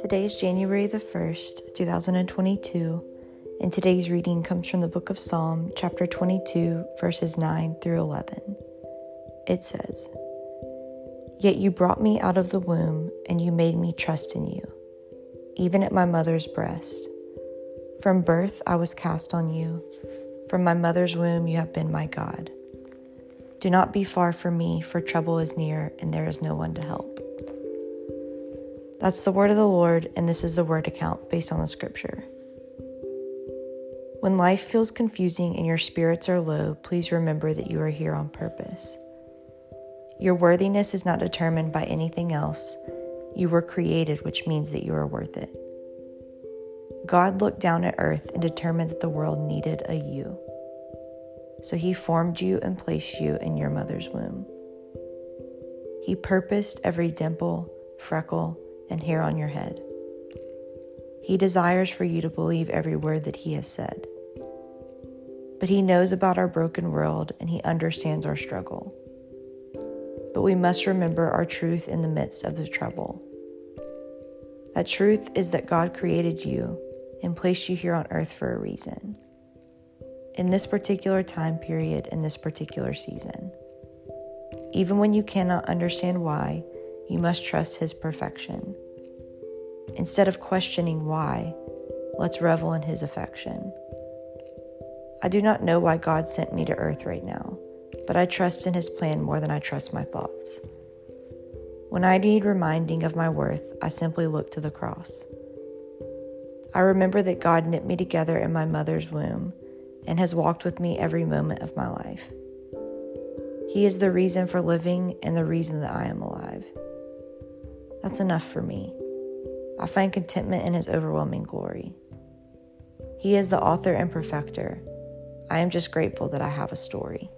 Today is January the 1st, 2022, and today's reading comes from the book of Psalm, chapter 22, verses 9 through 11. It says, Yet you brought me out of the womb, and you made me trust in you, even at my mother's breast. From birth I was cast on you. From my mother's womb you have been my God. Do not be far from me, for trouble is near, and there is no one to help. That's the word of the Lord, and this is the word account based on the scripture. When life feels confusing and your spirits are low, please remember that you are here on purpose. Your worthiness is not determined by anything else. You were created, which means that you are worth it. God looked down at earth and determined that the world needed a you. So he formed you and placed you in your mother's womb. He purposed every dimple, freckle, and hair on your head. He desires for you to believe every word that He has said. But He knows about our broken world and He understands our struggle. But we must remember our truth in the midst of the trouble. That truth is that God created you and placed you here on earth for a reason. In this particular time period, in this particular season. Even when you cannot understand why, you must trust His perfection. Instead of questioning why, let's revel in His affection. I do not know why God sent me to earth right now, but I trust in His plan more than I trust my thoughts. When I need reminding of my worth, I simply look to the cross. I remember that God knit me together in my mother's womb and has walked with me every moment of my life. He is the reason for living and the reason that I am alive. That's enough for me. I find contentment in His overwhelming glory. He is the author and perfecter. I am just grateful that I have a story.